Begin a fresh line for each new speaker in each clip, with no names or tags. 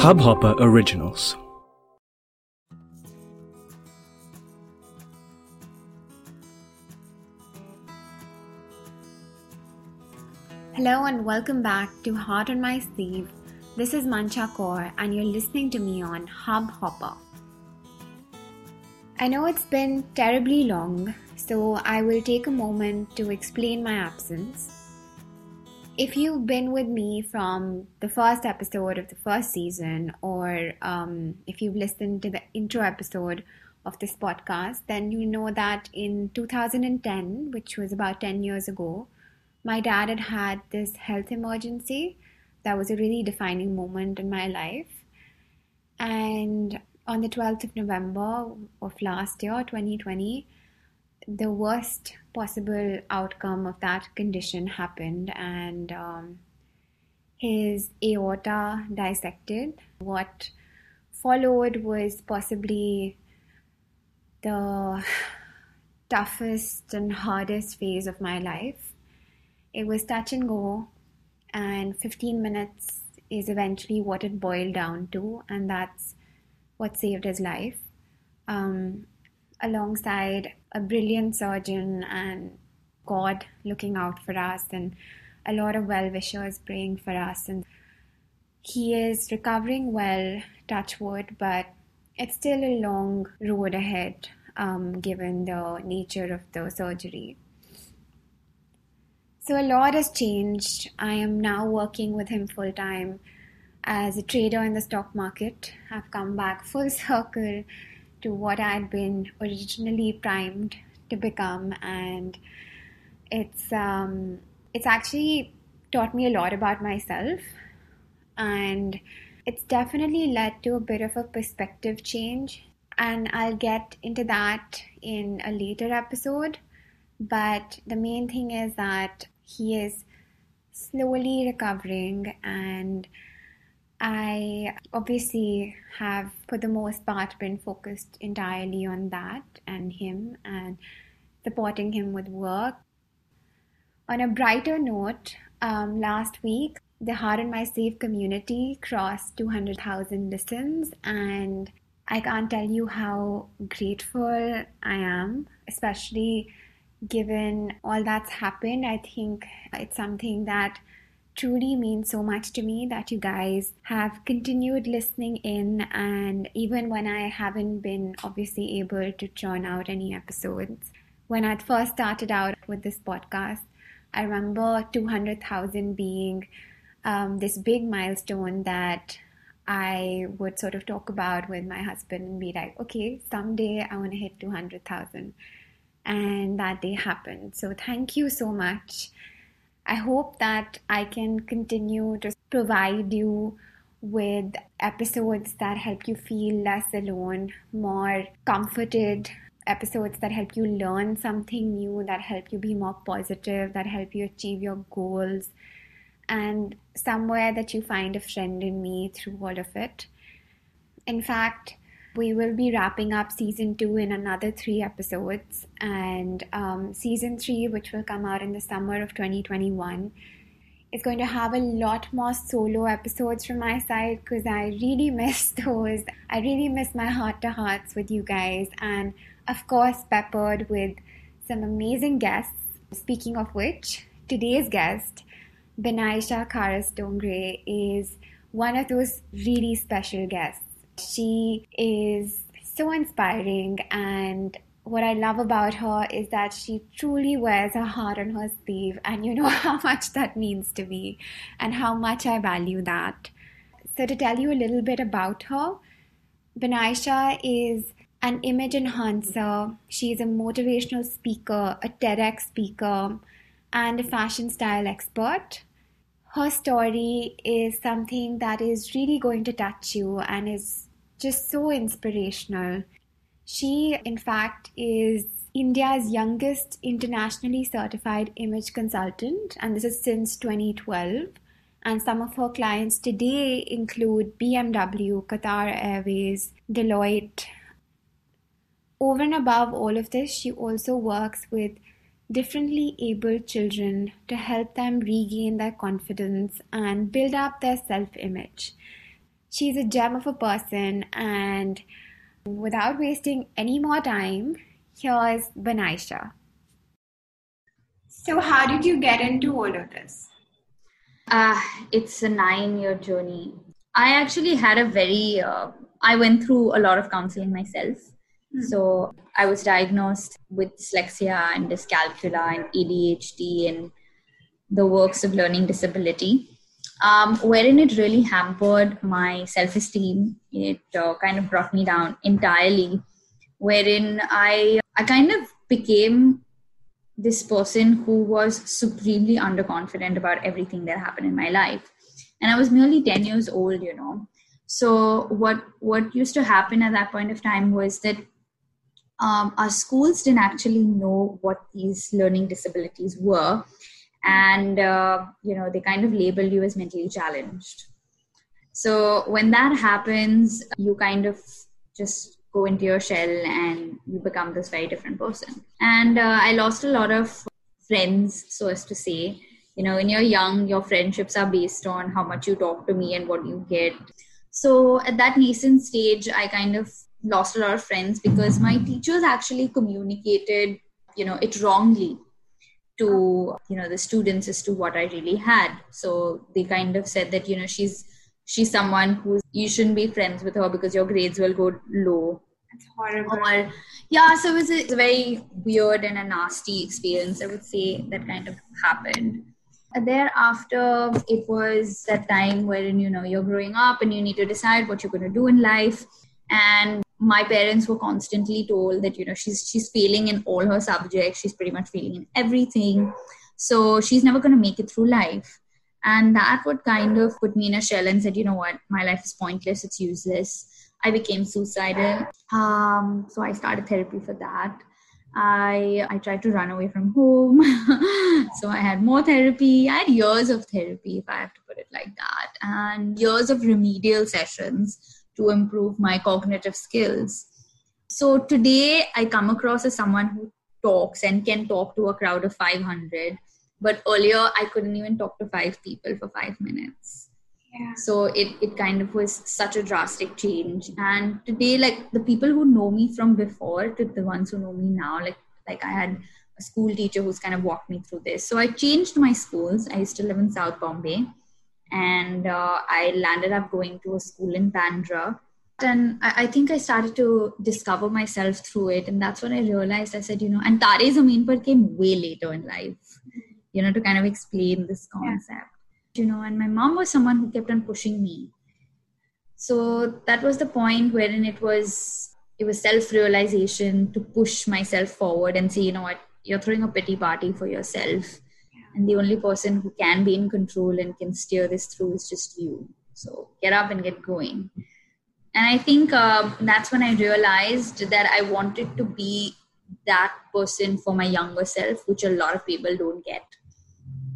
Hubhopper Originals.
Hello and welcome back to Heart on My Sleeve. This is Mancha Kaur and you're listening to me on Hubhopper. I know it's been terribly long, so I will take a moment to explain my absence. If you've been with me from the first episode of the first season, or um, if you've listened to the intro episode of this podcast, then you know that in 2010, which was about 10 years ago, my dad had had this health emergency that was a really defining moment in my life. And on the 12th of November of last year, 2020, the worst possible outcome of that condition happened, and um, his aorta dissected. What followed was possibly the toughest and hardest phase of my life. It was touch and go, and 15 minutes is eventually what it boiled down to, and that's what saved his life. Um, alongside a brilliant surgeon and God looking out for us, and a lot of well wishers praying for us. And he is recovering well, touch wood, but it's still a long road ahead um, given the nature of the surgery. So, a lot has changed. I am now working with him full time as a trader in the stock market. I've come back full circle to what I'd been originally primed to become, and it's um, it's actually taught me a lot about myself, and it's definitely led to a bit of a perspective change. And I'll get into that in a later episode. But the main thing is that he is slowly recovering and I obviously have, for the most part, been focused entirely on that and him and supporting him with work. On a brighter note, um, last week, the Heart on My Sleeve community crossed 200,000 listens, and I can't tell you how grateful I am, especially given all that's happened. I think it's something that truly means so much to me that you guys have continued listening in and even when I haven't been obviously able to churn out any episodes. When I first started out with this podcast, I remember 200,000 being um, this big milestone that I would sort of talk about with my husband and be like, okay, someday I want to hit 200,000. And that day happened. So thank you so much I hope that I can continue to provide you with episodes that help you feel less alone, more comforted, episodes that help you learn something new, that help you be more positive, that help you achieve your goals, and somewhere that you find a friend in me through all of it. In fact, we will be wrapping up season two in another three episodes, and um, season three, which will come out in the summer of 2021, is going to have a lot more solo episodes from my side because I really miss those. I really miss my heart to hearts with you guys, and of course, peppered with some amazing guests. Speaking of which, today's guest, Benaisha Kharas Dongre, is one of those really special guests. She is so inspiring, and what I love about her is that she truly wears her heart on her sleeve, and you know how much that means to me and how much I value that. So, to tell you a little bit about her, Benaisha is an image enhancer, she is a motivational speaker, a TEDx speaker, and a fashion style expert her story is something that is really going to touch you and is just so inspirational. She, in fact, is India's youngest internationally certified image consultant, and this is since 2012. And some of her clients today include BMW, Qatar Airways, Deloitte. Over and above all of this, she also works with differently abled children to help them regain their confidence and build up their self image. She's a gem of a person, and without wasting any more time, here's Benaisha. So, how did you get into all of this?
Uh, it's a nine year journey. I actually had a very, uh, I went through a lot of counseling myself. Mm-hmm. So I was diagnosed with dyslexia and dyscalculia and ADHD and the works of learning disability, um, wherein it really hampered my self esteem. It uh, kind of brought me down entirely, wherein I, I kind of became this person who was supremely underconfident about everything that happened in my life. And i was merely 10 years old you know. So what what used to happen at that point of time was that um, our schools didn't actually know what these learning disabilities were and uh, you know they kind of label you as mentally challenged so when that happens you kind of just go into your shell and you become this very different person. And uh, I lost a lot of friends, so as to say. You know, when you're young, your friendships are based on how much you talk to me and what you get. So at that nascent stage, I kind of lost a lot of friends because my teachers actually communicated, you know, it wrongly to you know the students as to what I really had. So they kind of said that you know she's she's someone who you shouldn't be friends with her because your grades will go low.
That's horrible.
Or, yeah, so it was, a, it was a very weird and a nasty experience, I would say, that kind of happened. And thereafter, it was that time wherein, you know, you're growing up and you need to decide what you're going to do in life. And my parents were constantly told that, you know, she's, she's failing in all her subjects. She's pretty much failing in everything. So she's never going to make it through life. And that would kind of put me in a shell and said you know what? My life is pointless. It's useless. I became suicidal. Um, so i started therapy for that. I i tried to run away from home. So i had more therapy. I had years of therapy if i have to put it like that and years of remedial sessions to improve my cognitive skills. So today i come across as someone who talks and can talk to a crowd of 500 but earlier i couldn't even talk to five people for five minutes.
Yeah.
so it, it kind of was such a drastic change. And today like the people who know me from before to the ones who know me now like like i had a school teacher who's kind of walked me through this. So i changed my schools. I used to live in south bombay and uh, i landed up going to a school in bandra and I, I, think I started to discover myself through it, and that's when I realized. I said, you know, and Tare Zameen Par came way later in life you know to kind of explain this concept yeah. you know and my mom was someone who kept on pushing me so that was the point wherein it was it was self realization to push myself forward and say you know what you're throwing a pity party for yourself and the only person who can be in control and can steer this through is just you. So get up and get going. And i think uh, that's when i realized that i wanted to be that person for my younger self which a lot of people don't get.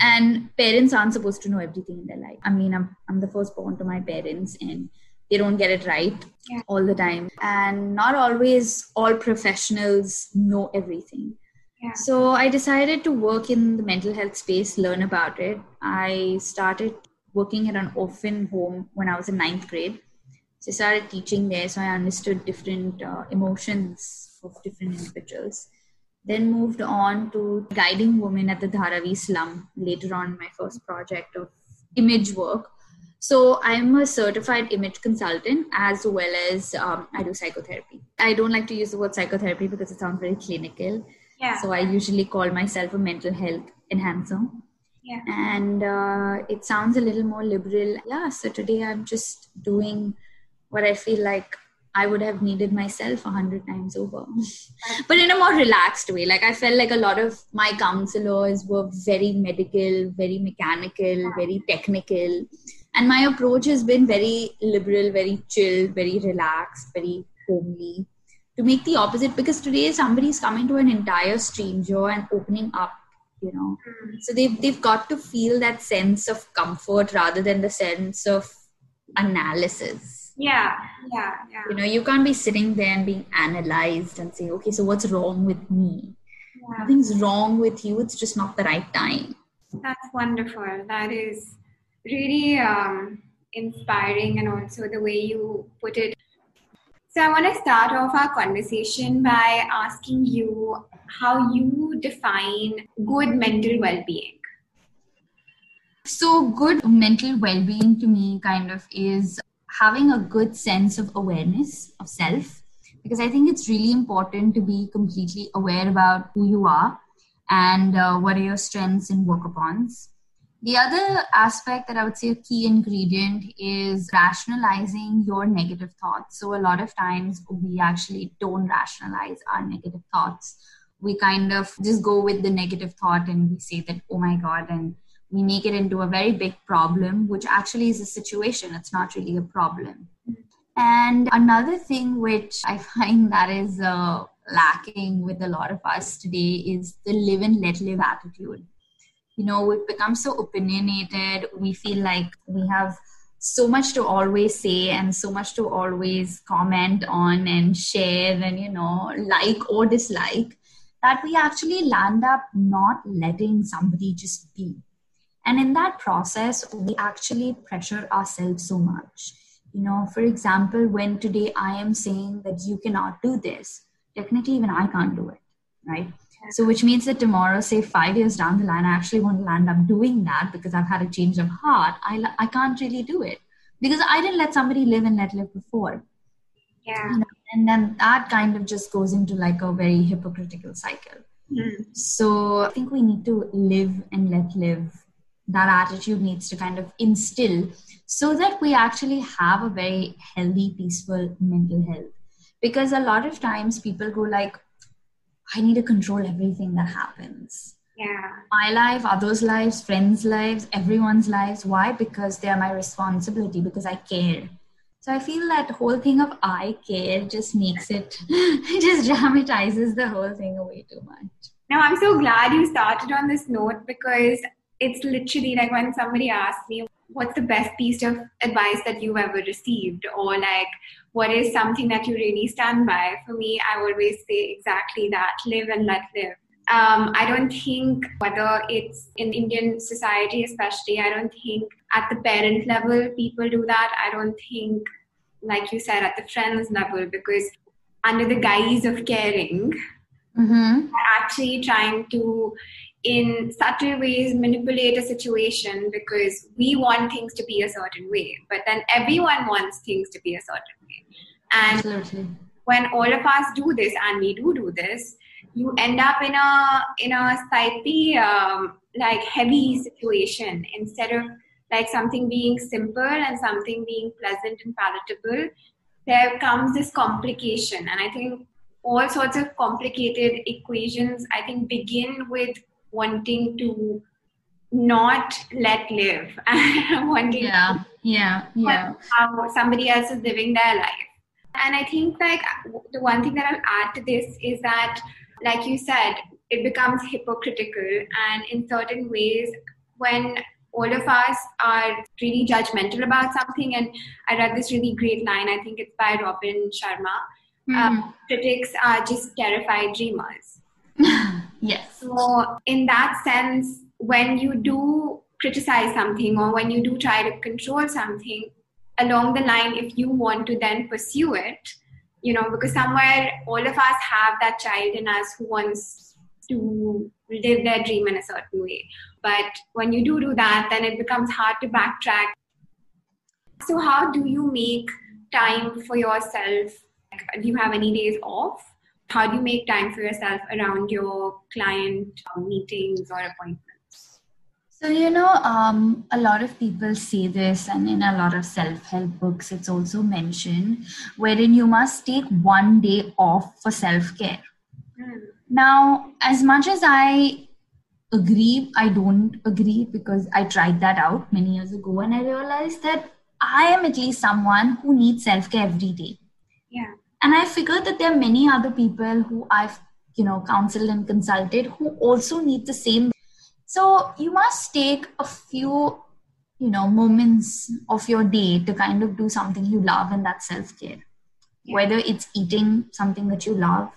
And parents aren't supposed to know everything in their life. I mean i'm, I'm the first born to my parents and they don't get it right yeah. all the time. And not always all professionals know everything so i decided to work in the mental health space learn about it i started working at an orphan home when i was in ninth grade so i started teaching there so i understood different uh, emotions of different individuals then moved on to guiding women at the Dharavi slum later on my first project of image work. So I'm a certified image consultant as well as um, I do psychotherapy. I don't like to use the word psychotherapy because it sounds very clinical.
Yeah.
So I usually call myself a mental health enhancer.
Yeah.
And uh, it sounds a little more liberal. Yeah. So today I'm just doing what I feel like I would have needed myself a hundred times over. but in a more relaxed way. Like I felt like a lot of my counselors were very medical, very mechanical, very technical. And my approach has been very liberal, very chill, very relaxed, very homely. To make the opposite, because today somebody's coming to an entire stranger and opening up, you know. Mm. So they've they've got to feel that sense of comfort rather than the sense of analysis
yeah yeah yeah
you know you can't be sitting there and being analyzed and saying okay so what's wrong with me yeah. nothing's wrong with you it's just not the right time
that's wonderful that is really um, inspiring and also the way you put it. So, I want to start off our conversation by asking you how you define good mental well being.
So, good mental well being to me kind of is having a good sense of awareness of self because I think it's really important to be completely aware about who you are and uh, what are your strengths and work upons. The other aspect that I would say a key ingredient is rationalizing your negative thoughts. So, a lot of times we actually don't rationalize our negative thoughts. We kind of just go with the negative thought and we say that, oh my God, and we make it into a very big problem, which actually is a situation. It's not really a problem. And another thing which I find that is uh, lacking with a lot of us today is the live and let live attitude. You know, we've become so opinionated. We feel like we have so much to always say and so much to always comment on and share and, you know, like or dislike that we actually land up not letting somebody just be. And in that process, we actually pressure ourselves so much. You know, for example, when today I am saying that you cannot do this, technically even I can't do it, right? So, which means that tomorrow, say five years down the line, I actually want to land up doing that because I've had a change of heart. I, I can't really do it because I didn't let somebody live and let live before.
Yeah.
You know, and then that kind of just goes into like a very hypocritical cycle.
Mm.
So, I think we need to live and let live. That attitude needs to kind of instill so that we actually have a very healthy, peaceful mental health because a lot of times people go like i need to control everything that happens.
Yeah.
My life others lives friends lives everyone's lives. Why? Because they are my responsibility because i care. So i feel that whole thing of i care just makes it just dramatizes the whole thing away too much.
Now i'm so glad you started on this note because it's literally like when somebody asks me what's the best piece of advice that you've ever received or like what is something that you really stand by? For me, I always say exactly that live and let live. Um, I don't think whether it's in Indian society, especially, I don't think at the parent level people do that. I don't think, like you said, at the friends level, because under the guise of caring,
mm-hmm.
actually trying to in subtle ways manipulate a situation because we want things to be a certain way but then everyone wants things to be a certain way. And
Absolutely.
when all of us do this and we do do this you end up in a in a slightly um, like heavy situation. Instead of like something being simple and something being pleasant and palatable there comes this complication. And i think all sorts of complicated equations i think begin with wanting to not let live. Wanting
yeah yeah yeah.
how somebody else is living their life. And i think like the one thing that i'll add to this is that like you said it becomes hypocritical. And in certain ways when all of us are really judgmental about something and i read this really great line i think it's by robin sharma mm-hmm. uh, critics are just terrified dreamers
Yes.
So, in that sense, when you do criticize something or when you do try to control something, along the line, if you want to then pursue it, you know, because somewhere all of us have that child in us who wants to live their dream in a certain way. But when you do do that, then it becomes hard to backtrack. So, how do you make time for yourself? Do you have any days off? How do you make time for yourself around your client meetings or appointments?
So, you know, um, a lot of people say this, and in a lot of self help books, it's also mentioned, wherein you must take one day off for self care. Mm. Now, as much as I agree, I don't agree because I tried that out many years ago and I realized that I am at least someone who needs self care every day.
Yeah
and i figured that there are many other people who i've you know counseled and consulted who also need the same so you must take a few you know moments of your day to kind of do something you love and that's self-care yeah. whether it's eating something that you love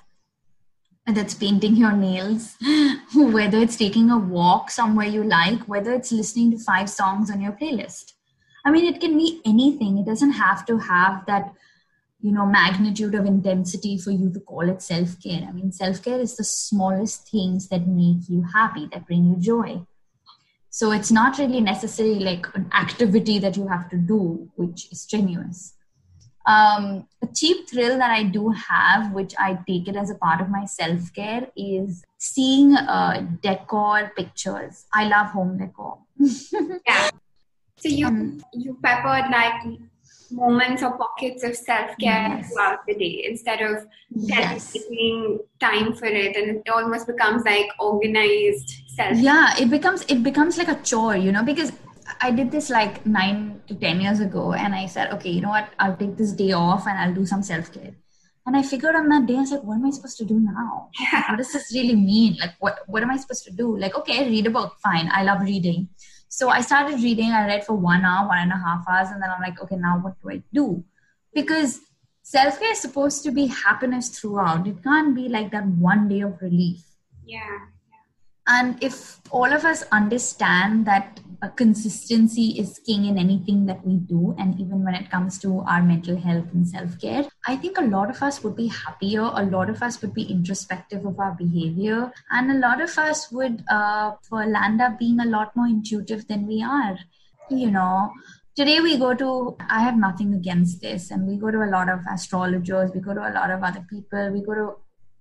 whether it's painting your nails whether it's taking a walk somewhere you like whether it's listening to five songs on your playlist I mean, it can be anything. It doesn't have to have that, you know, magnitude of intensity for you to call it self care. I mean, self care is the smallest things that make you happy, that bring you joy. So it's not really necessarily like an activity that you have to do, which is strenuous. Um, a cheap thrill that I do have, which I take it as a part of my self care, is seeing uh, decor pictures. I love home decor.
yeah. So you um, you peppered like moments or pockets of self care yes. throughout the day instead of dedicating yes. time for it, and it almost becomes like organized self.
Yeah, it becomes it becomes like a chore, you know, because I did this like nine to ten years ago, and I said, okay, you know what, I'll take this day off and I'll do some self care. And I figured on that day, I said, what am I supposed to do now? Yeah. What does this really mean? Like, what what am I supposed to do? Like, okay, read a book, fine. I love reading so I started reading. I read for one hour, one and a half hours, and then I'm like, okay, now what do I do? Because self care is supposed to be happiness throughout. It can't be like that one day of relief.
Yeah.
And if all of us understand that a consistency is king in anything that we do, and even when it comes to our mental health and self care, I think a lot of us would be happier. A lot of us would be introspective of our behavior, and a lot of us would uh, land up being a lot more intuitive than we are. You know, today we go to i have nothing against this and we go to a lot of astrologers we go to a lot of other people we go to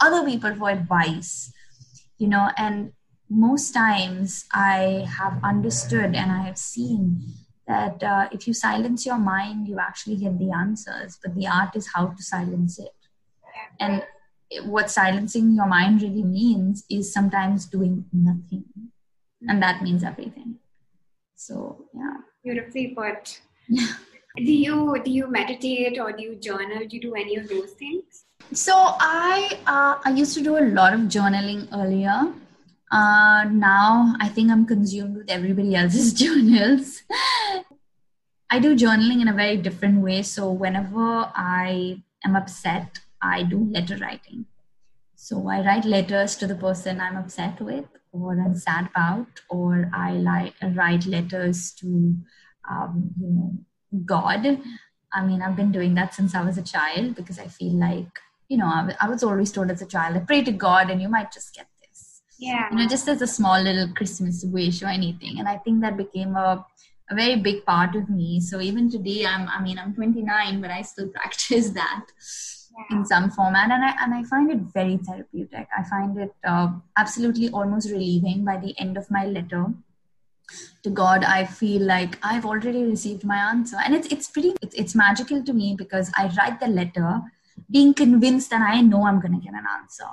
other people for advice you know and most times I have understood and I have seen that uh, if you silence your mind, you actually get the answers, but the art is how to silence it. And what silencing your mind really means is sometimes doing nothing, and that means everything. So, yeah.
Beautifully put. do you do you meditate or do you journal? Do you do any of those things?
So I uh, I used to do a lot of journaling earlier uh, now I think I'm consumed with everybody else's journals. I do journaling in a very different way. So whenever I am upset, I do letter writing. So I write letters to the person I'm upset with, or I'm sad about, or I write letters to, um, you know, God. I mean, I've been doing that since I was a child because I feel like, you know, I, I was always told as a child, I pray to God, and you might just get
yeah.
You know just as a small little christmas wish or anything. And i think that became a, a very big part of me. So even today i'm i mean i'm 29 but i still practice that yeah. in some format. And i and i find it very therapeutic. I find it uh, absolutely almost relieving by the end of my letter. To god i feel like i've already received my answer. And it's it's pretty it's, it's magical to me because i write the letter being convinced that i know i'm going to get an answer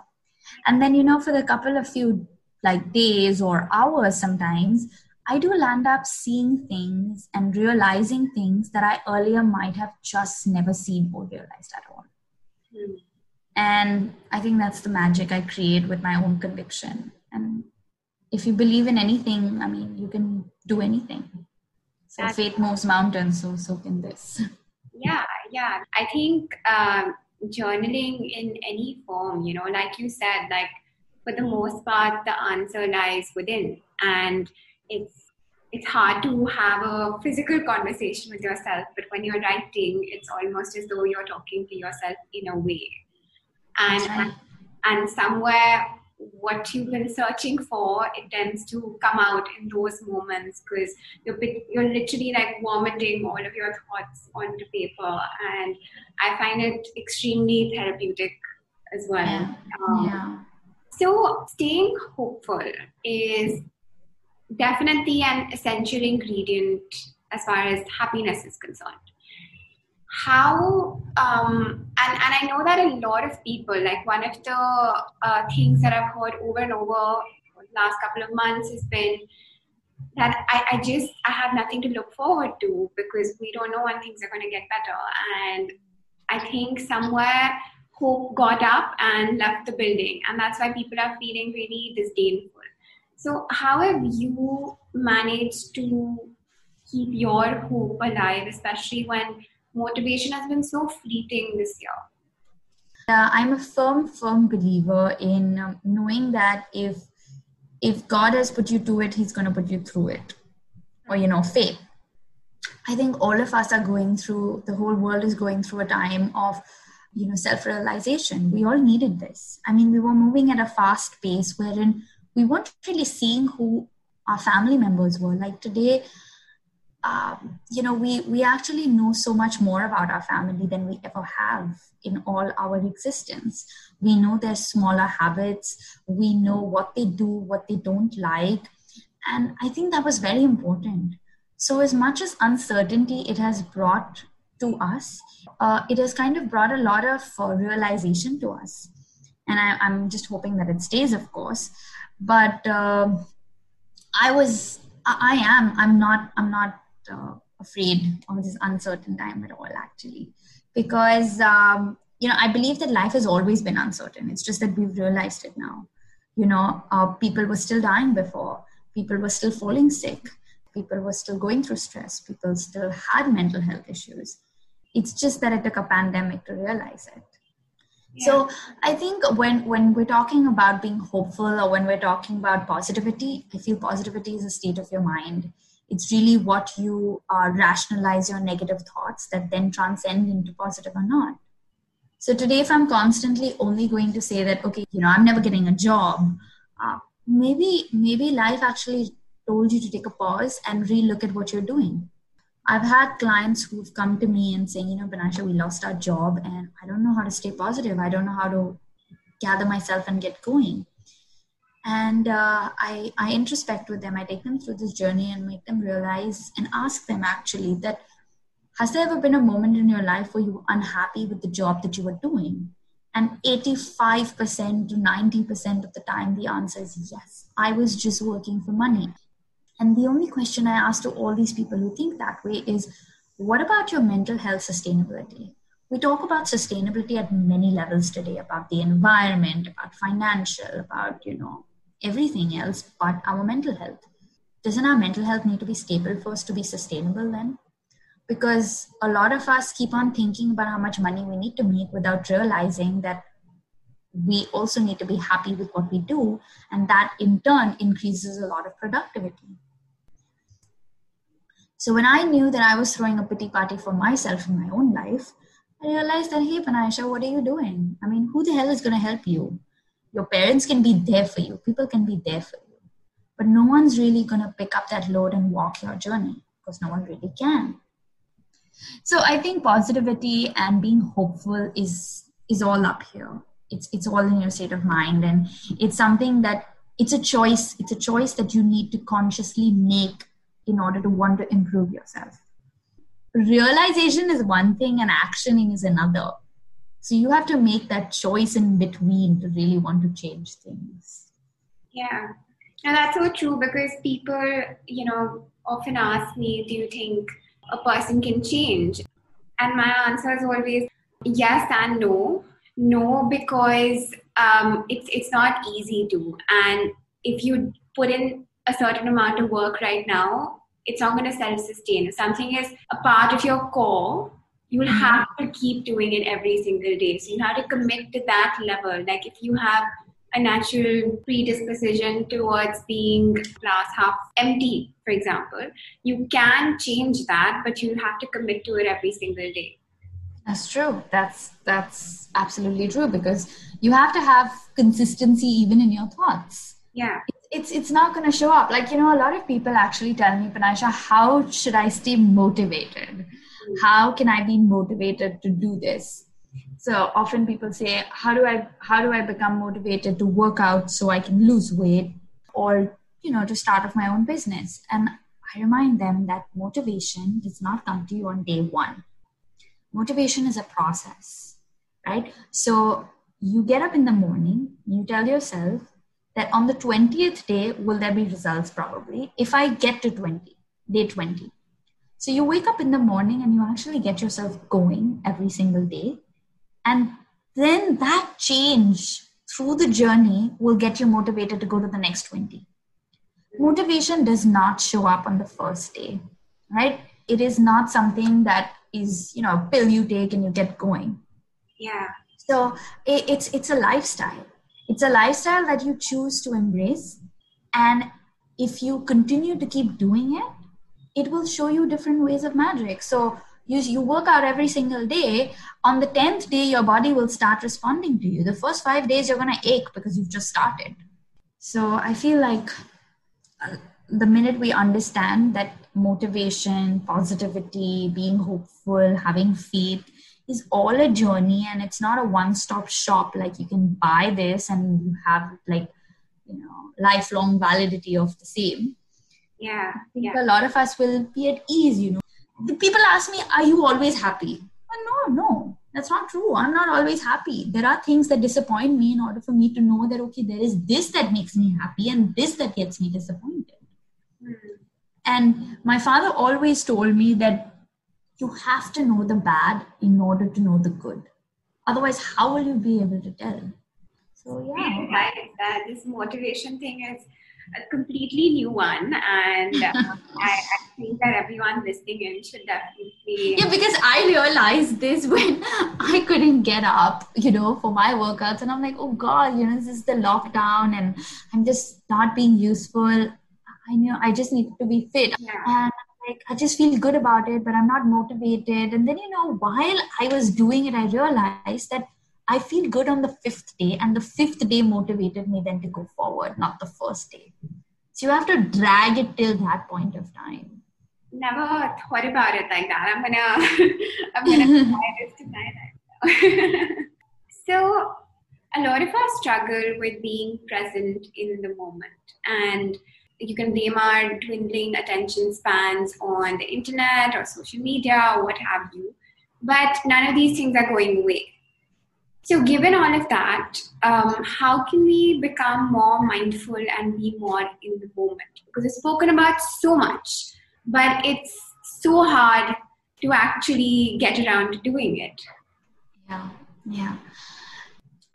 and then, you know, for the couple of few like days or hours sometimes, I do land up seeing things and realizing things that I earlier might have just never seen or realized at all. Mm. And I think that's the magic I create with my own conviction. And if you believe in anything, I mean, you can do anything. So that's faith moves mountains, so so can this.
Yeah, yeah. I think um, journaling in any form, you know, like you said, like for the most part, the answer lies within. And it's it's hard to have a physical conversation with yourself, but when you're writing, it's almost as though you're talking to yourself in a way. And and, and somewhere what you've been searching for, it tends to come out in those moments because you're you're literally like vomiting all of your thoughts onto paper, and I find it extremely therapeutic as well.
Yeah. Um, yeah.
So staying hopeful is definitely an essential ingredient as far as happiness is concerned how um, and, and i know that a lot of people like one of the uh, things that i've heard over and over last couple of months has been that I, I just i have nothing to look forward to because we don't know when things are going to get better. And i think somewhere hope got up and left the building. And that's why people are feeling really disdainful. So how have you managed to keep your hope alive especially when motivation has been so fleeting this year?
Uh, I'm a firm, firm believer in um, knowing that if if God has put you to it, He's going to put you through it, or you know, faith. I think all of us are going through, the whole world is going through a time of, you know, self realization. We all needed this. I mean, we were moving at a fast pace wherein we weren't really seeing who our family members were. Like today, um, you know, we, we actually know so much more about our family than we ever have in all our existence. We know their smaller habits, we know what they do, what they don't like. And I think that was very important so, as much as uncertainty it has brought to us, uh, it has kind of brought a lot of uh, realization to us. And I, am just hoping that it stays, of course. But uh, I was, I, I, am, I'm not, I'm not uh, afraid of this uncertain time at all, actually, because um, you know I believe that life has always been uncertain. It's just that we've realized it now. You know, uh, people were still dying before. People were still falling sick people were still going through stress people still had mental health issues it's just that it took a pandemic to realize it yeah. so i think when when we're talking about being hopeful or when we're talking about positivity i feel positivity is a state of your mind it's really what you uh, rationalize your negative thoughts that then transcend into positive or not so today if i'm constantly only going to say that okay you know i'm never getting a job uh, maybe maybe life actually told you to take a pause and relook at what you're doing. I've had clients who've come to me and saying, you know, Benaisha, we lost our job and I don't know how to stay positive. I don't know how to gather myself and get going. And uh, I, I introspect with them. I take them through this journey and make them realize and ask them actually that has there ever been a moment in your life where you were unhappy with the job that you were doing? And 85% to 90% of the time, the answer is yes. I was just working for money. And the only question I ask to all these people who think that way is what about your mental health sustainability? We talk about sustainability at many levels today about the environment, about financial, about, you know, everything else but our mental health. Doesn't our mental health need to be stable for us to be sustainable then? Because a lot of us keep on thinking about how much money we need to make without realizing that we also need to be happy with what we do and that in turn increases a lot of productivity so when i knew that i was throwing a pity party for myself in my own life i realized that hey Benaisha what are you doing i mean who the hell is going to help you your parents can be there for you. People can be there for you. But no one's really going to pick up that load and walk your journey because no one really can. So i think positivity and being hopeful is is all up here. It's it's all in your state of mind and it's something that it's a choice. It's a choice that you need to consciously make in order to want to improve yourself. Realization is one thing and actioning is another so you have to make that choice in between to really want to change things
yeah and that's so true because people you know often ask me do you think a person can change and my answer is always yes and no no, because um, it's it's not easy to. And if you put in a certain amount of work right now, it's not going to self-sustain. If something is a part of your core, you will mm-hmm. have to keep doing it every single day. So you have to commit to that level. Like if you have a natural predisposition towards being glass half empty, for example, you can change that, but you have to commit to it every single day.
That's true. That's that's absolutely true because you have to have consistency even in your thoughts.
Yeah.
It's it's not going to show up. Like you know, a lot of people actually tell me, Benaisha, how should I stay motivated? How can I be motivated to do this? So often people say, how do I how do I become motivated to work out so I can lose weight or you know to start off my own business? And I remind them that motivation does not come to you on day one motivation is a process, right? So you get up in the morning, you tell yourself that on the 20th day, will there be results? Probably. If I get to 20, day 20. So you wake up in the morning and you actually get yourself going every single day. And then that change through the journey will get you motivated to go to the next 20. Motivation does not show up on the first day, right? It is not something that is you know a pill you take and you get going
yeah
so it, it's it's a lifestyle it's a lifestyle that you choose to embrace and if you continue to keep doing it it will show you different ways of magic so you, you work out every single day. On the 10th day your body will start responding to you. The first five days you're going to ache because you've just started. So i feel like uh, the minute we understand that motivation positivity being hopeful having faith is all a journey and it's not a one stop shop like you can buy this and you have like you know lifelong validity of the same
yeah
i think
yeah.
a lot of us will be at ease you know the people ask me are you always happy well, no no that's not true i'm not always happy there are things that disappoint me in order for me to know that okay there is this that makes me happy and this that gets me disappointed
mm.
and my father always told me that you have to know the bad in order to know the good. Otherwise, how will you be able to tell? So
yeah. That this motivation thing is a completely new one, and uh, I, I, think that everyone listening in should definitely.
Yeah, because I realized this when I couldn't get up, you know, for my workouts, and I'm like, oh god, you know, this is the lockdown, and I'm just not being useful. I know I just need to be fit,
yeah.
and like I just feel good about it, but I'm not motivated. And then, you know, while I was doing it, I realized that I feel good on the fifth day, and the fifth day motivated me then to go forward, not the first day. So you have to drag it till that point of time.
Never thought about it like that. I'm gonna, I'm gonna try this tonight. so, a lot of us struggle with being present in the moment, and you can blame our dwindling attention spans on the internet or social media or what have you. But none of these things are going away. So, given all of that, um, how can we become more mindful and be more in the moment? Because it's spoken about so much, but it's so hard to actually get around to doing it.
Yeah, yeah.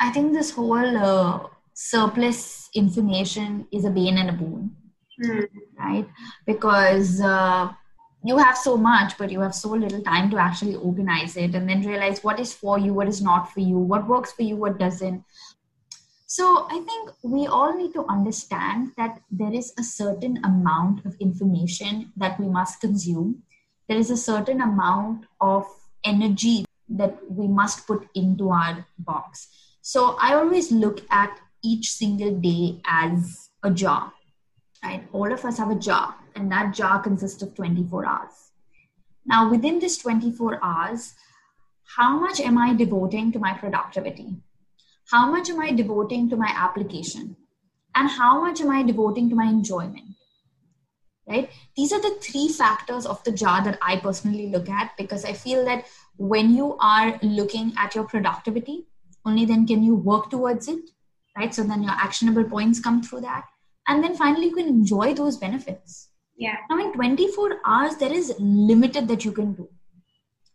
I think this whole uh, surplus information is a bane and a boon
mm.
right because uh, you have so much but you have so little time to actually organize it and then realize what is for you what is not for you what works for you what doesn't. So i think we all need to understand that there is a certain amount of information that we must consume. There is a certain amount of energy that we must put into our box. So i always look at each single day as a jar right? All of us have a jar, and that jar consists of 24 hours. Now, within this 24 hours, how much am I devoting to my productivity? How much am I devoting to my application? And how much am I devoting to my enjoyment? Right? These are the three factors of the jar that I personally look at because I feel that when you are looking at your productivity, only then can you work towards it, right? So then your actionable points come through that and then finally you can enjoy those benefits.
Yeah.
Now in 24 hours there is limited that you can do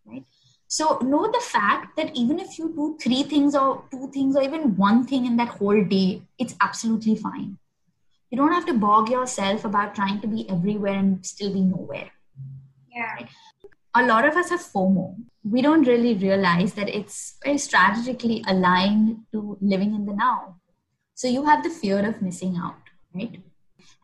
right? So know the fact that even if you do three things or two things or even one thing in that whole day it's absolutely fine. You don't have to bog yourself about trying to be everywhere and still be nowhere.
Yeah.
Right? a lot of us have fomo. We don't really realize that it's very strategically aligned to living in the now. So you have the fear of missing out right?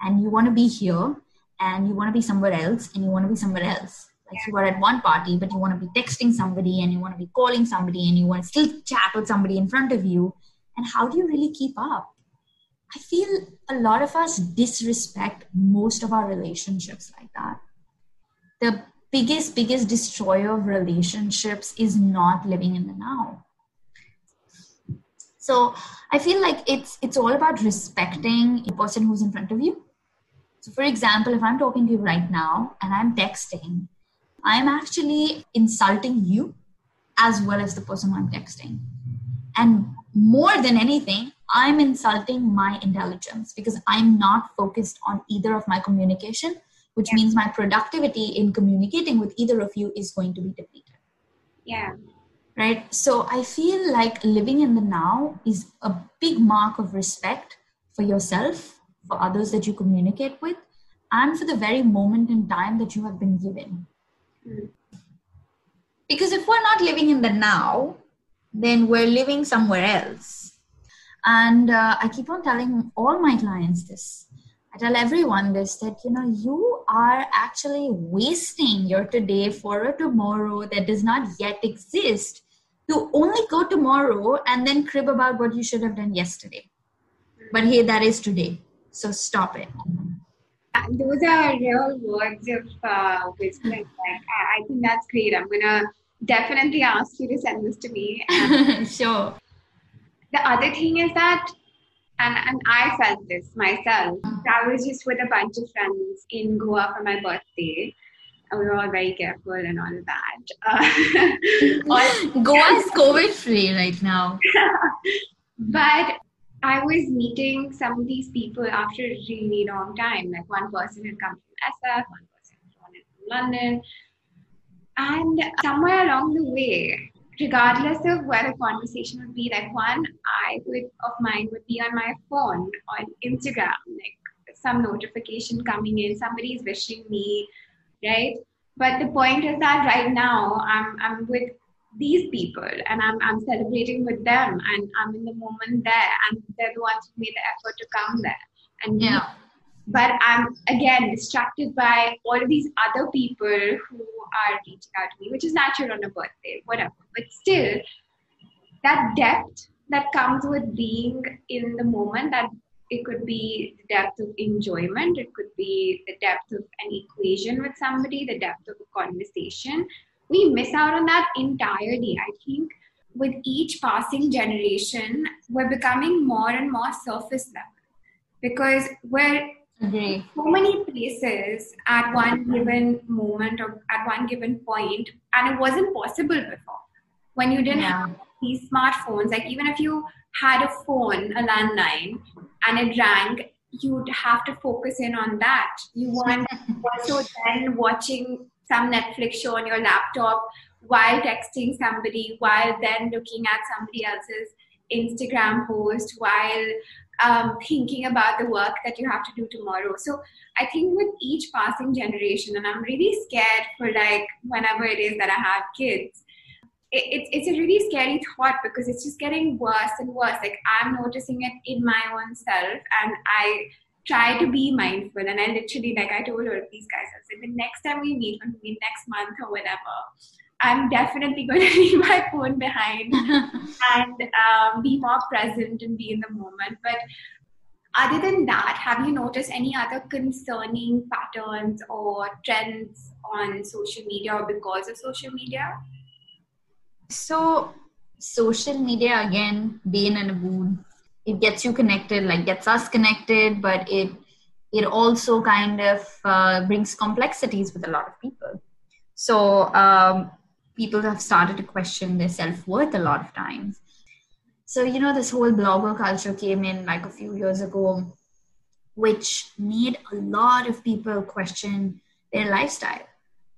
And you want to be here and you want to be somewhere else and you want to be somewhere else. Like you are at one party, but you want to be texting somebody and you want to be calling somebody and you want to still chat with somebody in front of you. And how do you really keep up? I feel a lot of us disrespect most of our relationships like that. The biggest, biggest destroyer of relationships is not living in the now so i feel like it's it's all about respecting the person who's in front of you. So for example if i'm talking to you right now and i'm texting i'm actually insulting you as well as the person who i'm texting. And more than anything i'm insulting my intelligence because i'm not focused on either of my communication which yeah. means my productivity in communicating with either of you is going to be depleted.
Yeah
right? So I feel like living in the now is a big mark of respect for yourself, for others that you communicate with, and for the very moment in time that you have been given. Because if we're not living in the now, then we're living somewhere else. And uh, I keep on telling all my clients this I tell everyone this that you know you are actually wasting your today for a tomorrow that does not yet exist to only go tomorrow and then crib about what you should have done yesterday. But hey, that is today. So stop it.
Those are real words of uh, wisdom. Like, I, I think that's great. I'm gonna definitely ask you to send this to me.
sure.
The other thing is that and, and I felt this myself. I was just with a bunch of friends in Goa for my birthday. And we were all very careful and all that.
Uh, Goa is COVID free right now.
but I was meeting some of these people after a really long time. Like one person had come from SF, one person from London. And somewhere along the way, regardless of where the conversation would be, like one I would of mine would be on my phone on Instagram, like some notification coming in, somebody's wishing me, right? But the point is that right now I'm I'm with these people and I'm I'm celebrating with them and I'm in the moment there and they're the ones who made the effort to come there. And
yeah.
but I'm again distracted by all of these other people who are reaching out to me, which is natural on a birthday, whatever. But still, that depth that comes with being in the moment, that it could be the depth of enjoyment, it could be the depth of an equation with somebody, the depth of a conversation. We miss out on that entirely. I think with each passing generation, we're becoming more and more surface level because we're
Agree.
So many places at one given moment or at one given point, and it wasn't possible before. When you didn't yeah. have these smartphones, like even if you had a phone, a landline, and it rang, you'd have to focus in on that. You weren't also then watching some Netflix show on your laptop while texting somebody, while then looking at somebody else's Instagram post, while um, thinking about the work that you have to do tomorrow. So I think with each passing generation, and I'm really scared for like whenever it is that I have kids, it, it's a really scary thought because it's just getting worse and worse. Like I'm noticing it in my own self, and I try to be mindful. And I literally, like I told all of these guys, I said the next time we meet, when we meet next month or whatever, I'm definitely going to leave my phone behind and um, be more present and be in the moment. But other than that, have you noticed any other concerning patterns or trends on social media or because of social media?
So, social media again, being in a boon, it gets you connected, like gets us connected, but it it also kind of uh, brings complexities with a lot of people. So um, people have started to question their self-worth a lot of times. So you know this whole blogger culture came in like a few years ago which made a lot of people question their lifestyle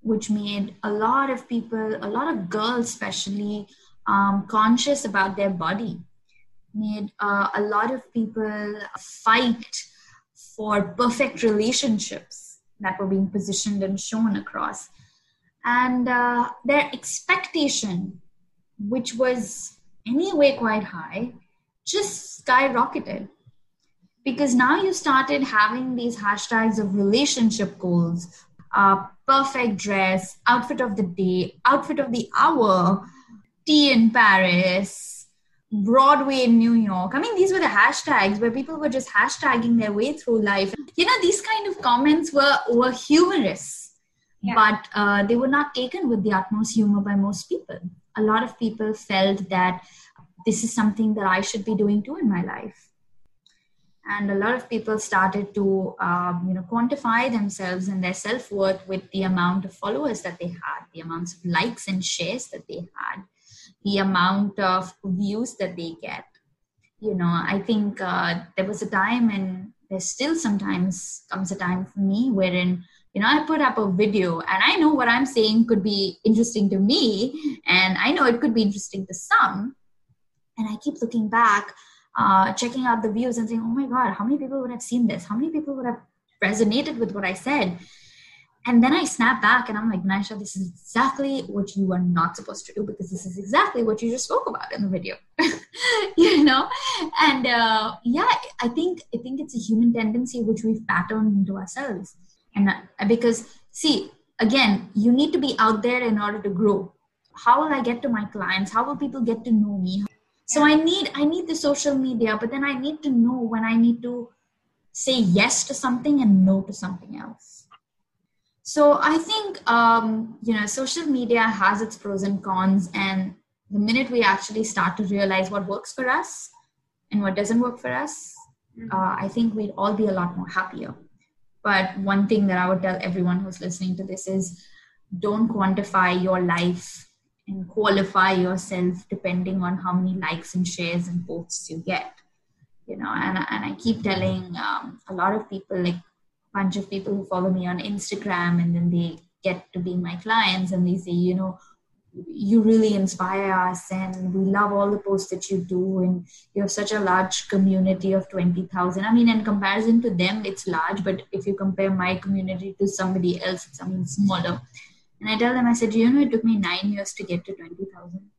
which made a lot of people a lot of girls especially um, conscious about their body made uh, a lot of people fight for perfect relationships that were being positioned and shown across and uh, their expectation, which was anyway quite high, just skyrocketed. Because now you started having these hashtags of relationship goals, uh, perfect dress, outfit of the day, outfit of the hour, tea in Paris, Broadway in New York. I mean, these were the hashtags where people were just hashtagging their way through life. You know, these kind of comments were, were humorous yeah. but uh, they were not taken with the utmost humor by most people. A lot of people felt that this is something that I should be doing too in my life. And a lot of people started to, um, you know, quantify themselves and their self worth with the amount of followers that they had, the amounts of likes and shares that they had, the amount of views that they get. You know, I think uh, there was a time, and there still sometimes comes a time for me wherein you know i put up a video and i know what i'm saying could be interesting to me and i know it could be interesting to some and i keep looking back uh, checking out the views and saying oh my god how many people would have seen this how many people would have resonated with what i said and then I snap back and I'm like, Nisha, this is exactly what you are not supposed to do because this is exactly what you just spoke about in the video. you know? And uh, yeah, I think I think it's a human tendency which we've patterned into ourselves. And uh, because see, again, you need to be out there in order to grow. How will I get to my clients? How will people get to know me? So I need I need the social media, but then I need to know when I need to say yes to something and no to something else so I think um, you know social media has its pros and cons, and the minute we actually start to realize what works for us and what doesn't work for us, mm-hmm. uh, I think we'd all be a lot more happier. But one thing that I would tell everyone who's listening to this is don't quantify your life and qualify yourself depending on how many likes and shares and posts you get you know and, and i keep telling um, a lot of people like a bunch of people who follow me on Instagram and then they get to be my clients and they say, you know, you really inspire us and we love all the posts that you do and you have such a large community of 20,000. I mean, in comparison to them, it's large, but if you compare my community to somebody else, it's I mean smaller. And I tell them, I said, you know, it took me nine years to get to 20,000.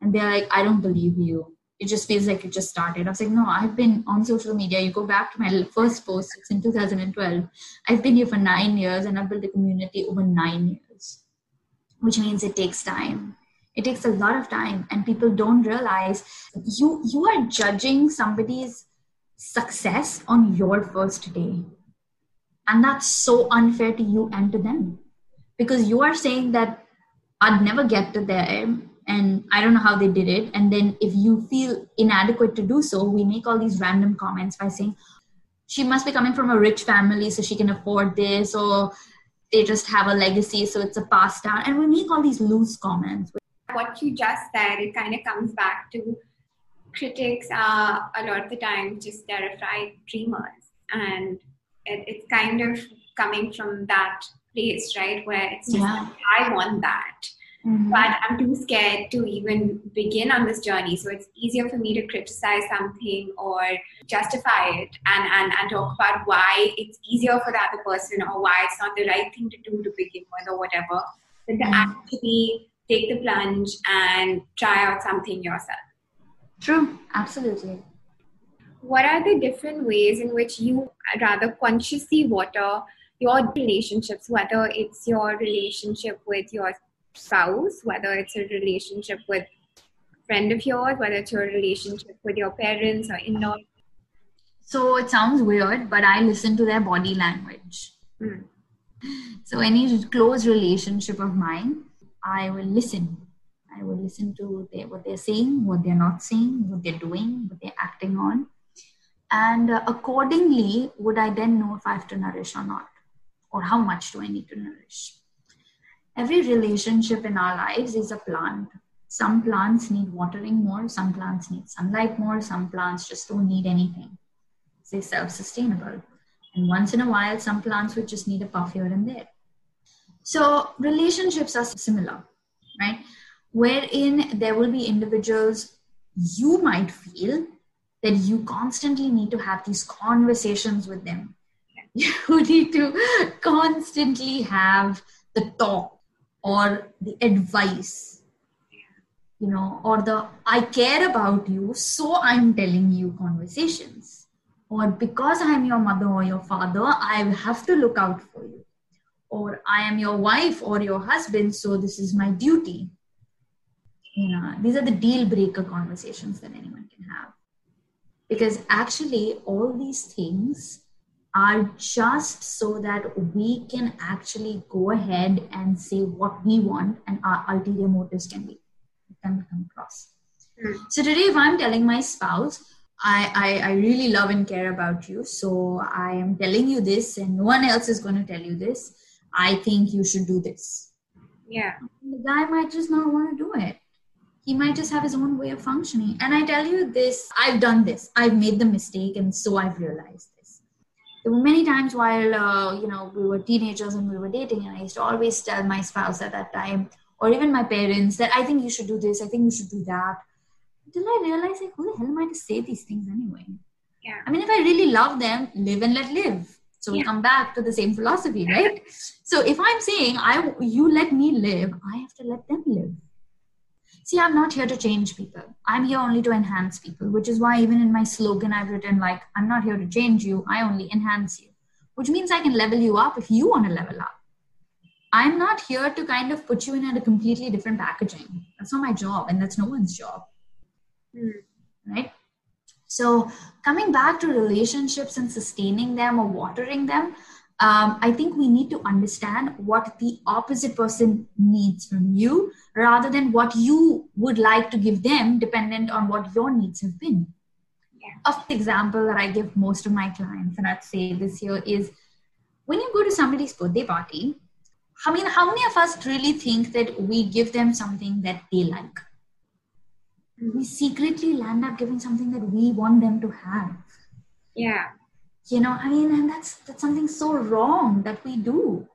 And they're like, I don't believe you it just feels like it just started. I was like, no, I've been on social media. You go back to my first post, it's in 2012. I've been here for nine years and I've built a community over nine years, which means it takes time. It takes a lot of time, and people don't realize you you are judging somebody's success on your first day, and that's so unfair to you and to them, because you are saying that I'd never get to there and I don't know how they did it. And then if you feel inadequate to do so, we make all these random comments by saying, she must be coming from a rich family, so she can afford this, or they just have a legacy, so it's a pass down. And we make all these loose comments.
What you just said, it kind of comes back to critics are a lot of the time just terrified dreamers. And it, it's kind of coming from that place, right? Where it's just, yeah. I want that Mm-hmm. But I'm too scared to even begin on this journey. So it's easier for me to criticize something or justify it and, and, and talk about why it's easier for the other person or why it's not the right thing to do to begin with or whatever, than to mm-hmm. actually take the plunge and try out something yourself.
True, absolutely.
What are the different ways in which you rather consciously water your relationships, whether it's your relationship with your spouse, whether it's a relationship with a friend of yours, whether it's your relationship with your parents or in-laws?
So it sounds weird, but I listen to their body language. Mm. So any close relationship of mine, I will listen. I will listen to their, what they're saying, what they're not saying, what they're doing, what they're acting on. And uh, accordingly, would I then know if I have to nourish or not? Or how much do I need to nourish? every relationship in our lives is a plant. Some plants need watering more, some plants need sunlight more, some plants just don't need anything. They're self sustainable. And once in a while, some plants would just need a puff here and there. So, relationships are similar, right? Wherein there will be individuals you might feel that you constantly need to have these conversations with them. You need to constantly have the talk or the advice you know or the i care about you so i'm telling you conversations. Or because i'm your mother or your father i have to look out for you. Or i am your wife or your husband so this is my duty. You know these are the deal breaker conversations that anyone can have. Because actually all these things are just so that we can actually go ahead and say what we want and our ulterior motives can be can come across. Mm. so today if i'm telling my spouse I, I, I really love and care about you. So i am telling you this and no one else is going to tell you this. I think you should do this.
Yeah.
The guy might just not want to do it. He might just have his own way of functioning. And i tell you this i've done this. I've made the mistake and so i've realized there were many times while uh, you know we were teenagers and we were dating and i used to always tell my spouse at that time or even my parents that i think you should do this i think you should do that. Until i realized like who the hell am i to say these things anyway?
Yeah.
I mean if i really love them live and let live. So we come back to the same philosophy, right? So if I'm saying I you let me live, I have to let them live. See, I'm not here to change people. I'm here only to enhance people, which is why even in my slogan I've written like I'm not here to change you, I only enhance you. Which means I can level you up if you want to level up. I'm not here to kind of put you in a completely different packaging. That's not my job, and that's no one's job. Mm. Right? So, coming back to relationships and sustaining them or watering them, um, I think we need to understand what the opposite person needs from you rather than what you would like to give them, dependent on what your needs have been. Yeah. Of the example that I give most of my clients, and I'd say this year is when you go to somebody's birthday party, I mean, how many of us really think that we give them something that they like? we secretly land up giving something that we want them to have
yeah
you know i mean and that's that's something so wrong that we do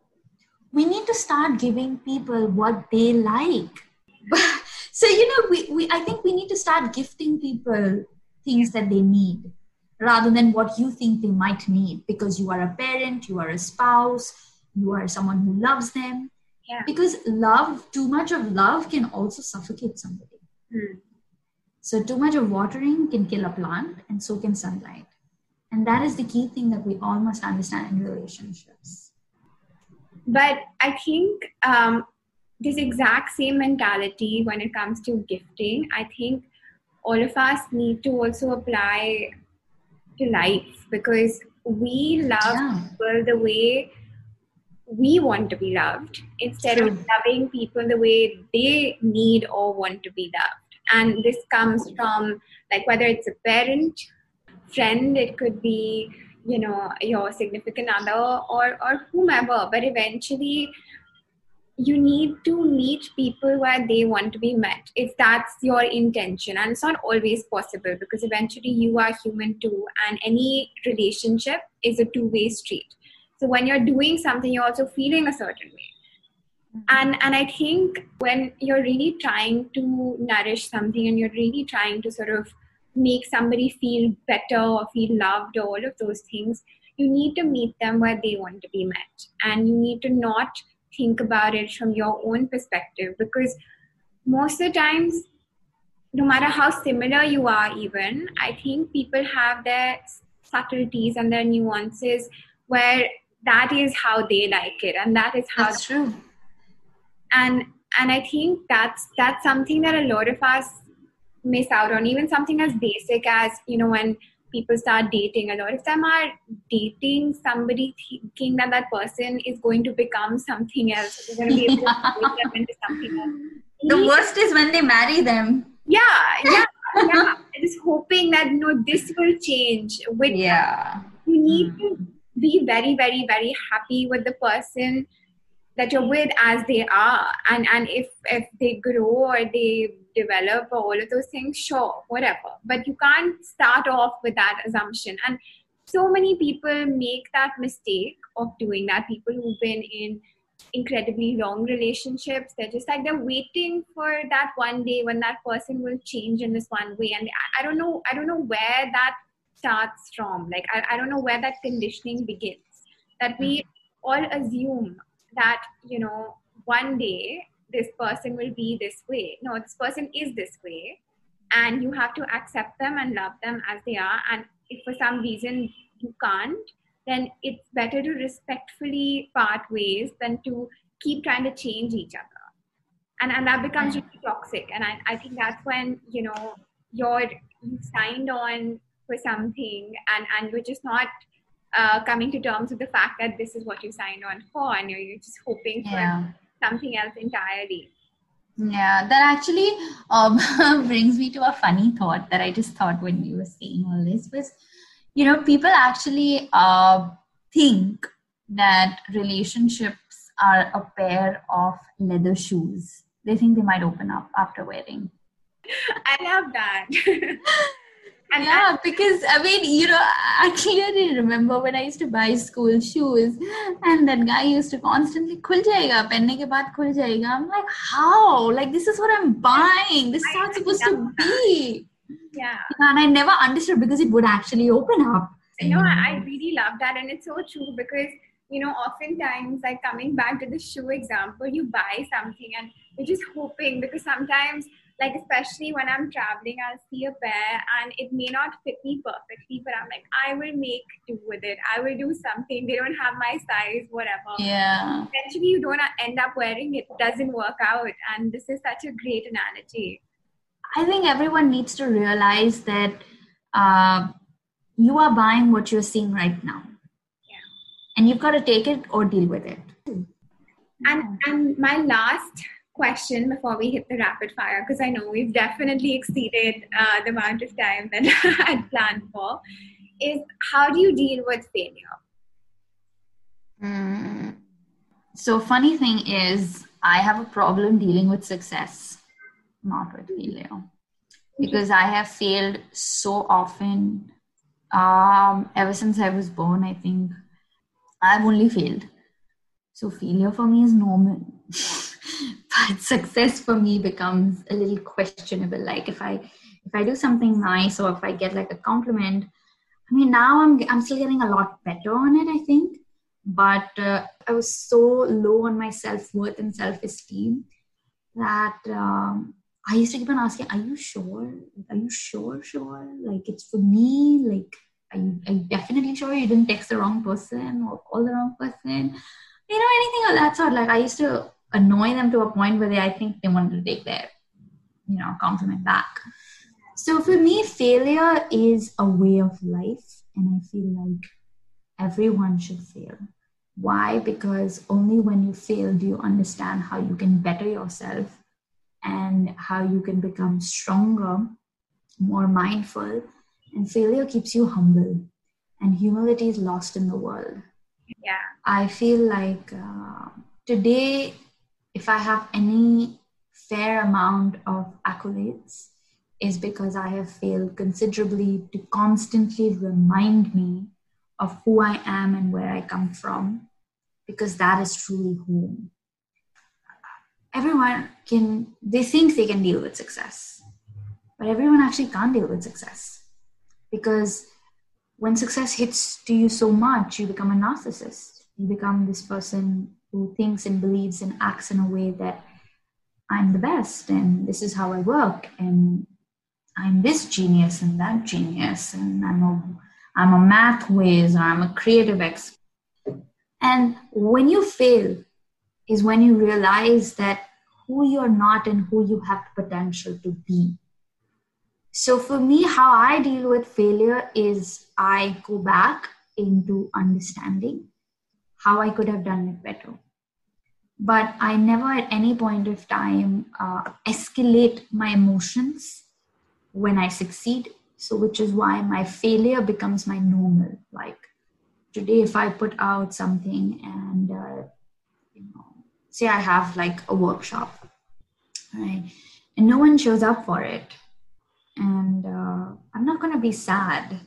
we need to start giving people what they like so you know we, we i think we need to start gifting people things that they need rather than what you think they might need because you are a parent you are a spouse you are someone who loves them
yeah.
because love too much of love can also suffocate somebody
hmm.
So, too much of watering can kill a plant, and so can sunlight. And that is the key thing that we all must understand in relationships.
But I think um, this exact same mentality when it comes to gifting, I think all of us need to also apply to life because we love yeah. people the way we want to be loved instead True. of loving people the way they need or want to be loved and this comes from like whether it's a parent friend it could be you know your significant other or or whomever but eventually you need to meet people where they want to be met if that's your intention. And it's not always possible because eventually you are human too and any relationship is a two-way street. So when you're doing something you're also feeling a certain way. Mm-hmm. And and i think when you're really trying to nourish something and you're really trying to sort of make somebody feel better or feel loved or all of those things you need to meet them where they want to be met. And you need to not think about it from your own perspective because most of the times no matter how similar you are even i think people have their subtleties and their nuances where that is how they like it and that is how
that's true.
And and i think that's that's something that a lot of us miss out on even something as basic as you know when people start dating a lot. Of them are dating somebody thinking that that person is going to become something else they're going to be able to them into something else.
The worst is when they marry them.
Yeah yeah yeah. Just hoping that you know this will change with
yeah.
you need mm. to be very very very happy with the person that you're with as they are. And and if if they grow or they develop or all of those things sure whatever. But you can't start off with that assumption. And so many people make that mistake of doing that. People who've been in incredibly long relationships they're just like they're waiting for that one day when that person will change in this one way. And i, I don't know i don't know where that starts from. Like I, I don't know where that conditioning begins. That we hmm. all assume that you know one day this person will be this way. No this person is this way. And you have to accept them and love them as they are. And if for some reason you can't then it's better to respectfully part ways than to keep trying to change each other. And and that becomes really toxic. And I, I think that's when you know you're you signed on for something and and you're just not uh, coming to terms with the fact that this is what you signed on for. And you're, you're just hoping for yeah. Something else entirely.
Yeah that actually um, brings me to a funny thought that i just thought when you were saying all this was you know people actually uh, think that relationships are a pair of leather shoes. They think they might open up after wearing.
I love that
And yeah, because I mean, you know, I clearly remember when I used to buy school shoes, and that guy used to constantly "khul jayega," pehne ke baad khul jayega. I'm like, how? Like this is what I'm buying. This is how it's supposed to be.
Yeah.
And I never understood because it would actually open up.
You know, I really love that, and it's so true because you know, oftentimes, like coming back to the shoe example, you buy something and you're just hoping because sometimes like especially when i'm traveling i'll see a pair and it may not fit me perfectly but i'm like i will make do with it. I will do something. They don't have my size whatever.
Yeah.
Eventually you don't end up wearing it, it doesn't work out. And this is such a great analogy.
I think everyone needs to realize that uh, you are buying what you're seeing right now.
Yeah.
And you've got to take it or deal with it.
And and my last question before we hit the rapid fire because I know we've definitely exceeded uh, the amount of time that I had planned for is how do you deal with failure?
Mm. So, funny thing is, I have a problem dealing with success, not with failure, because I have failed so often. Um, ever since I was born, I think I've only failed. So, failure for me is normal. but success for me becomes a little questionable. Like if i if i do something nice or if i get like a compliment i mean now i'm i'm still getting a lot better on it i think. But uh, i was so low on my self-worth and self-esteem that um, i used to keep on asking are you sure? Are you sure sure? Like it's for me like are you, are you definitely sure you didn't text the wrong person or call the wrong person? You know anything of that sort. Like i used to annoy them to a point where they I think they wanted to take their you know compliment back. So for me, failure is a way of life, and I feel like everyone should fail. Why? Because only when you fail do you understand how you can better yourself and how you can become stronger, more mindful. And failure keeps you humble, and humility is lost in the world.
Yeah.
I feel like uh, today if I have any fair amount of accolades, is because I have failed considerably to constantly remind me of who I am and where I come from, because that is truly home. Everyone can, they think they can deal with success, but everyone actually can't deal with success because when success hits to you so much, you become a narcissist. You become this person who thinks and believes and acts in a way that I'm the best and this is how I work and I'm this genius and that genius and I'm a I'm a math whiz or I'm a creative expert. And when you fail is when you realize that who you're not and who you have the potential to be. So for me, how I deal with failure is I go back into understanding how I could have done it better but I never at any point of time uh, escalate my emotions when I succeed. So, which is why my failure becomes my normal. Like today, if I put out something and, uh, you know, say I have like a workshop, right, and no one shows up for it, and uh, I'm not going to be sad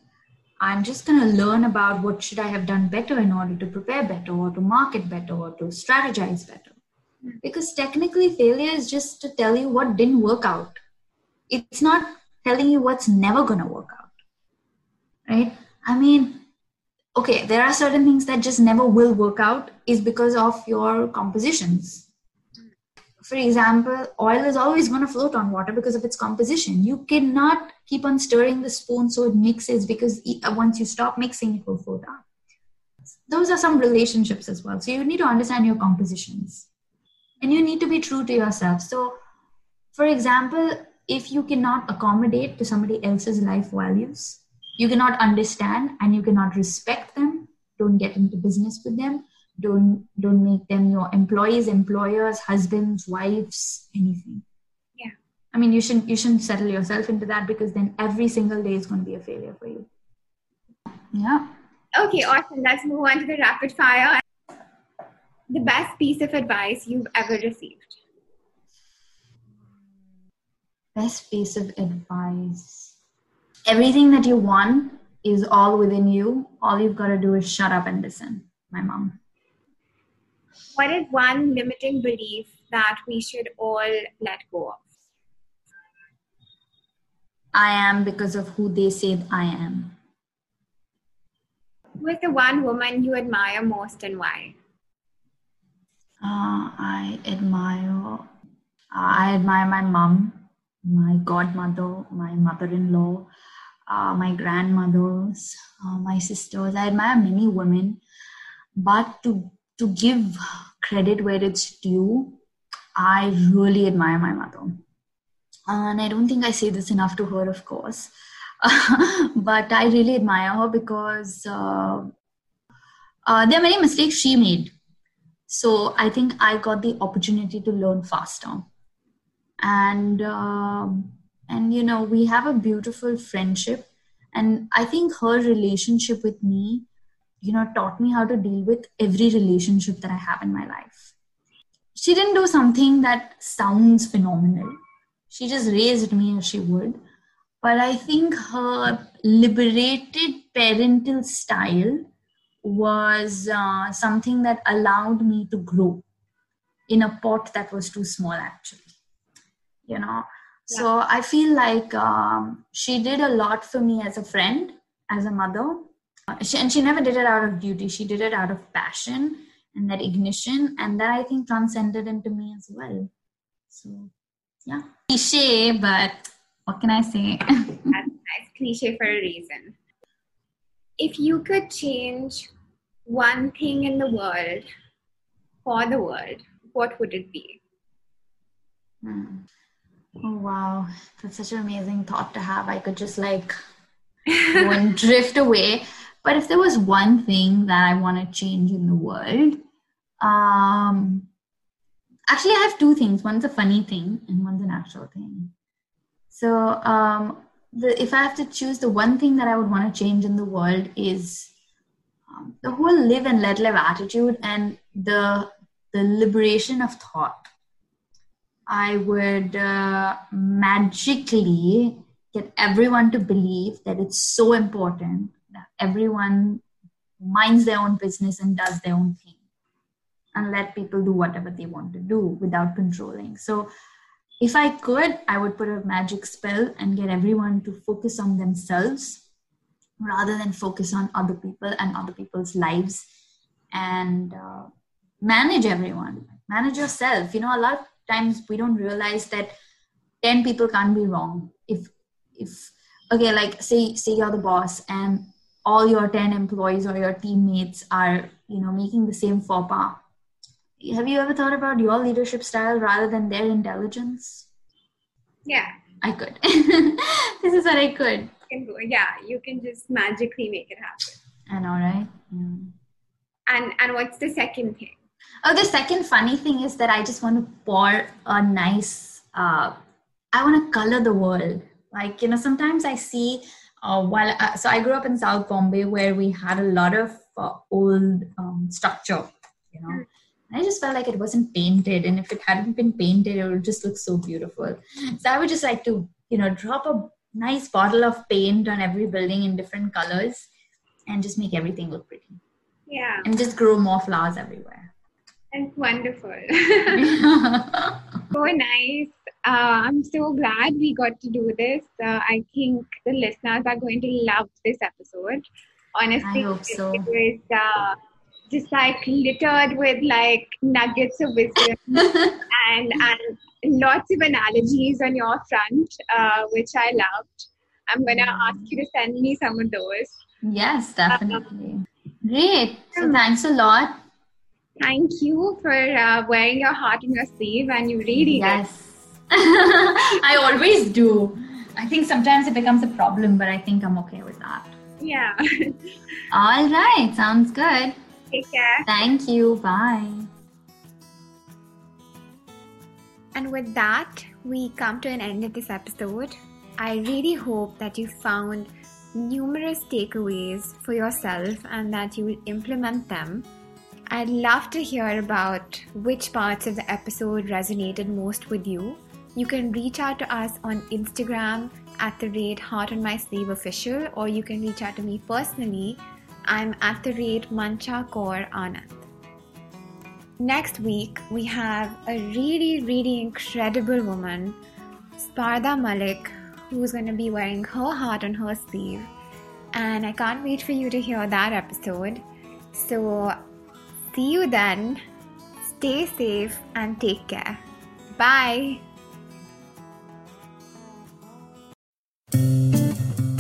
i'm just going to learn about what should i have done better in order to prepare better or to market better or to strategize better. Hmm. Because technically failure is just to tell you what didn't work out. It's not telling you what's never going to work out. Right? I mean okay there are certain things that just never will work out is because of your compositions for example, oil is always going to float on water because of its composition. You cannot keep on stirring the spoon so it mixes because uh, once you stop mixing, it will float out. Those are some relationships as well. So you need to understand your compositions and you need to be true to yourself. So, for example, if you cannot accommodate to somebody else's life values, you cannot understand and you cannot respect them, don't get into business with them don't don't make them your employees employers husbands wives anything.
Yeah.
I mean you shouldn't you shouldn't settle yourself into that because then every single day is going to be a failure for you. Yeah.
Okay awesome. Let's move on to the rapid fire. The best piece of advice you've ever received?
Best piece of advice. Everything that you want is all within you. All you've got to do is shut up and listen. My mom
what is one limiting belief that we should all let go of?
I am because of who they say I am.
Who is the one woman you admire most and why?
Uh, I admire. I admire my mom, my godmother, my mother-in-law, uh, my grandmothers, uh, my sisters. I admire many women, but to to give credit where it's due, I really admire my mother, and I don't think I say this enough to her, of course. but I really admire her because uh, uh, there are many mistakes she made. So i think i got the opportunity to learn faster. And um, and you know we have a beautiful friendship. And i think her relationship with me you know taught me how to deal with every relationship that i have in my life. She didn't do something that sounds phenomenal. She just raised me as she would. But i think her liberated parental style was uh, something that allowed me to grow in a pot that was too small actually you know? Yeah. so i feel like um, she did a lot for me as a friend as a mother she, and she never did it out of duty she did it out of passion and that ignition and that i think transcended into me as well so yeah cliche but what can i say
that's nice cliche for a reason if you could change one thing in the world for the world, what would it be?
Hmm. Oh wow, that's such an amazing thought to have. I could just like go and drift away. But if there was one thing that I want to change in the world, um, actually, I have two things. One's a funny thing, and one's an actual thing. So, um, the, if I have to choose, the one thing that I would want to change in the world is um, the whole live and let live attitude and the the liberation of thought. I would uh, magically get everyone to believe that it's so important everyone minds their own business and does their own thing and let people do whatever they want to do without controlling. So if I could, I would put a magic spell and get everyone to focus on themselves rather than focus on other people and other people's lives and uh, manage everyone. Manage yourself. You know, a lot of times we don't realize that 10 people can't be wrong. If, if, okay, like say, say you're the boss and all your 10 employees or your teammates are, you know, making the same faux pas have you ever thought about your leadership style rather than their intelligence?
Yeah.
I could. this is what I could.
Yeah, you can just magically make it happen.
and all right.
And and what's the second thing?
Oh, the second funny thing is that I just want to pour a nice. Uh, I want to color the world. Like you know, sometimes I see. Uh, while uh, so I grew up in South Bombay, where we had a lot of uh, old um, structure. You know. Mm I just felt like it wasn't painted, and if it hadn't been painted, it would just look so beautiful. So I would just like to, you know, drop a nice bottle of paint on every building in different colors, and just make everything look pretty.
Yeah.
And just grow more flowers everywhere.
That's wonderful. so nice. Uh, I'm so glad we got to do this. Uh, I think the listeners are going to love this episode. Honestly,
I hope so.
it was uh, just like littered with like nuggets of wisdom and and lots of analogies on your front, uh, which I loved. I'm gonna ask you to send me some of those.
Yes, definitely. Um, Great. So thanks a lot.
Thank you for uh, wearing your heart on your sleeve, and you really
yes. I always do. I think sometimes it becomes a problem, but I think I'm okay with that.
Yeah.
All right. Sounds good.
Take care.
Thank you. Bye.
And with that, we come to an end of this episode. I really hope that you found numerous takeaways for yourself and that you will implement them. I'd love to hear about which parts of the episode resonated most with you. You can reach out to us on Instagram at the rate Heart on My Sleeve Official, or you can reach out to me personally I'm at the rate Mancha Kaur Anand. Next week, we have a really, really incredible woman, Sparda Malik, who's going to be wearing her heart on her sleeve and I can't wait for you to hear that episode. So, see you then. Stay safe and take care. Bye.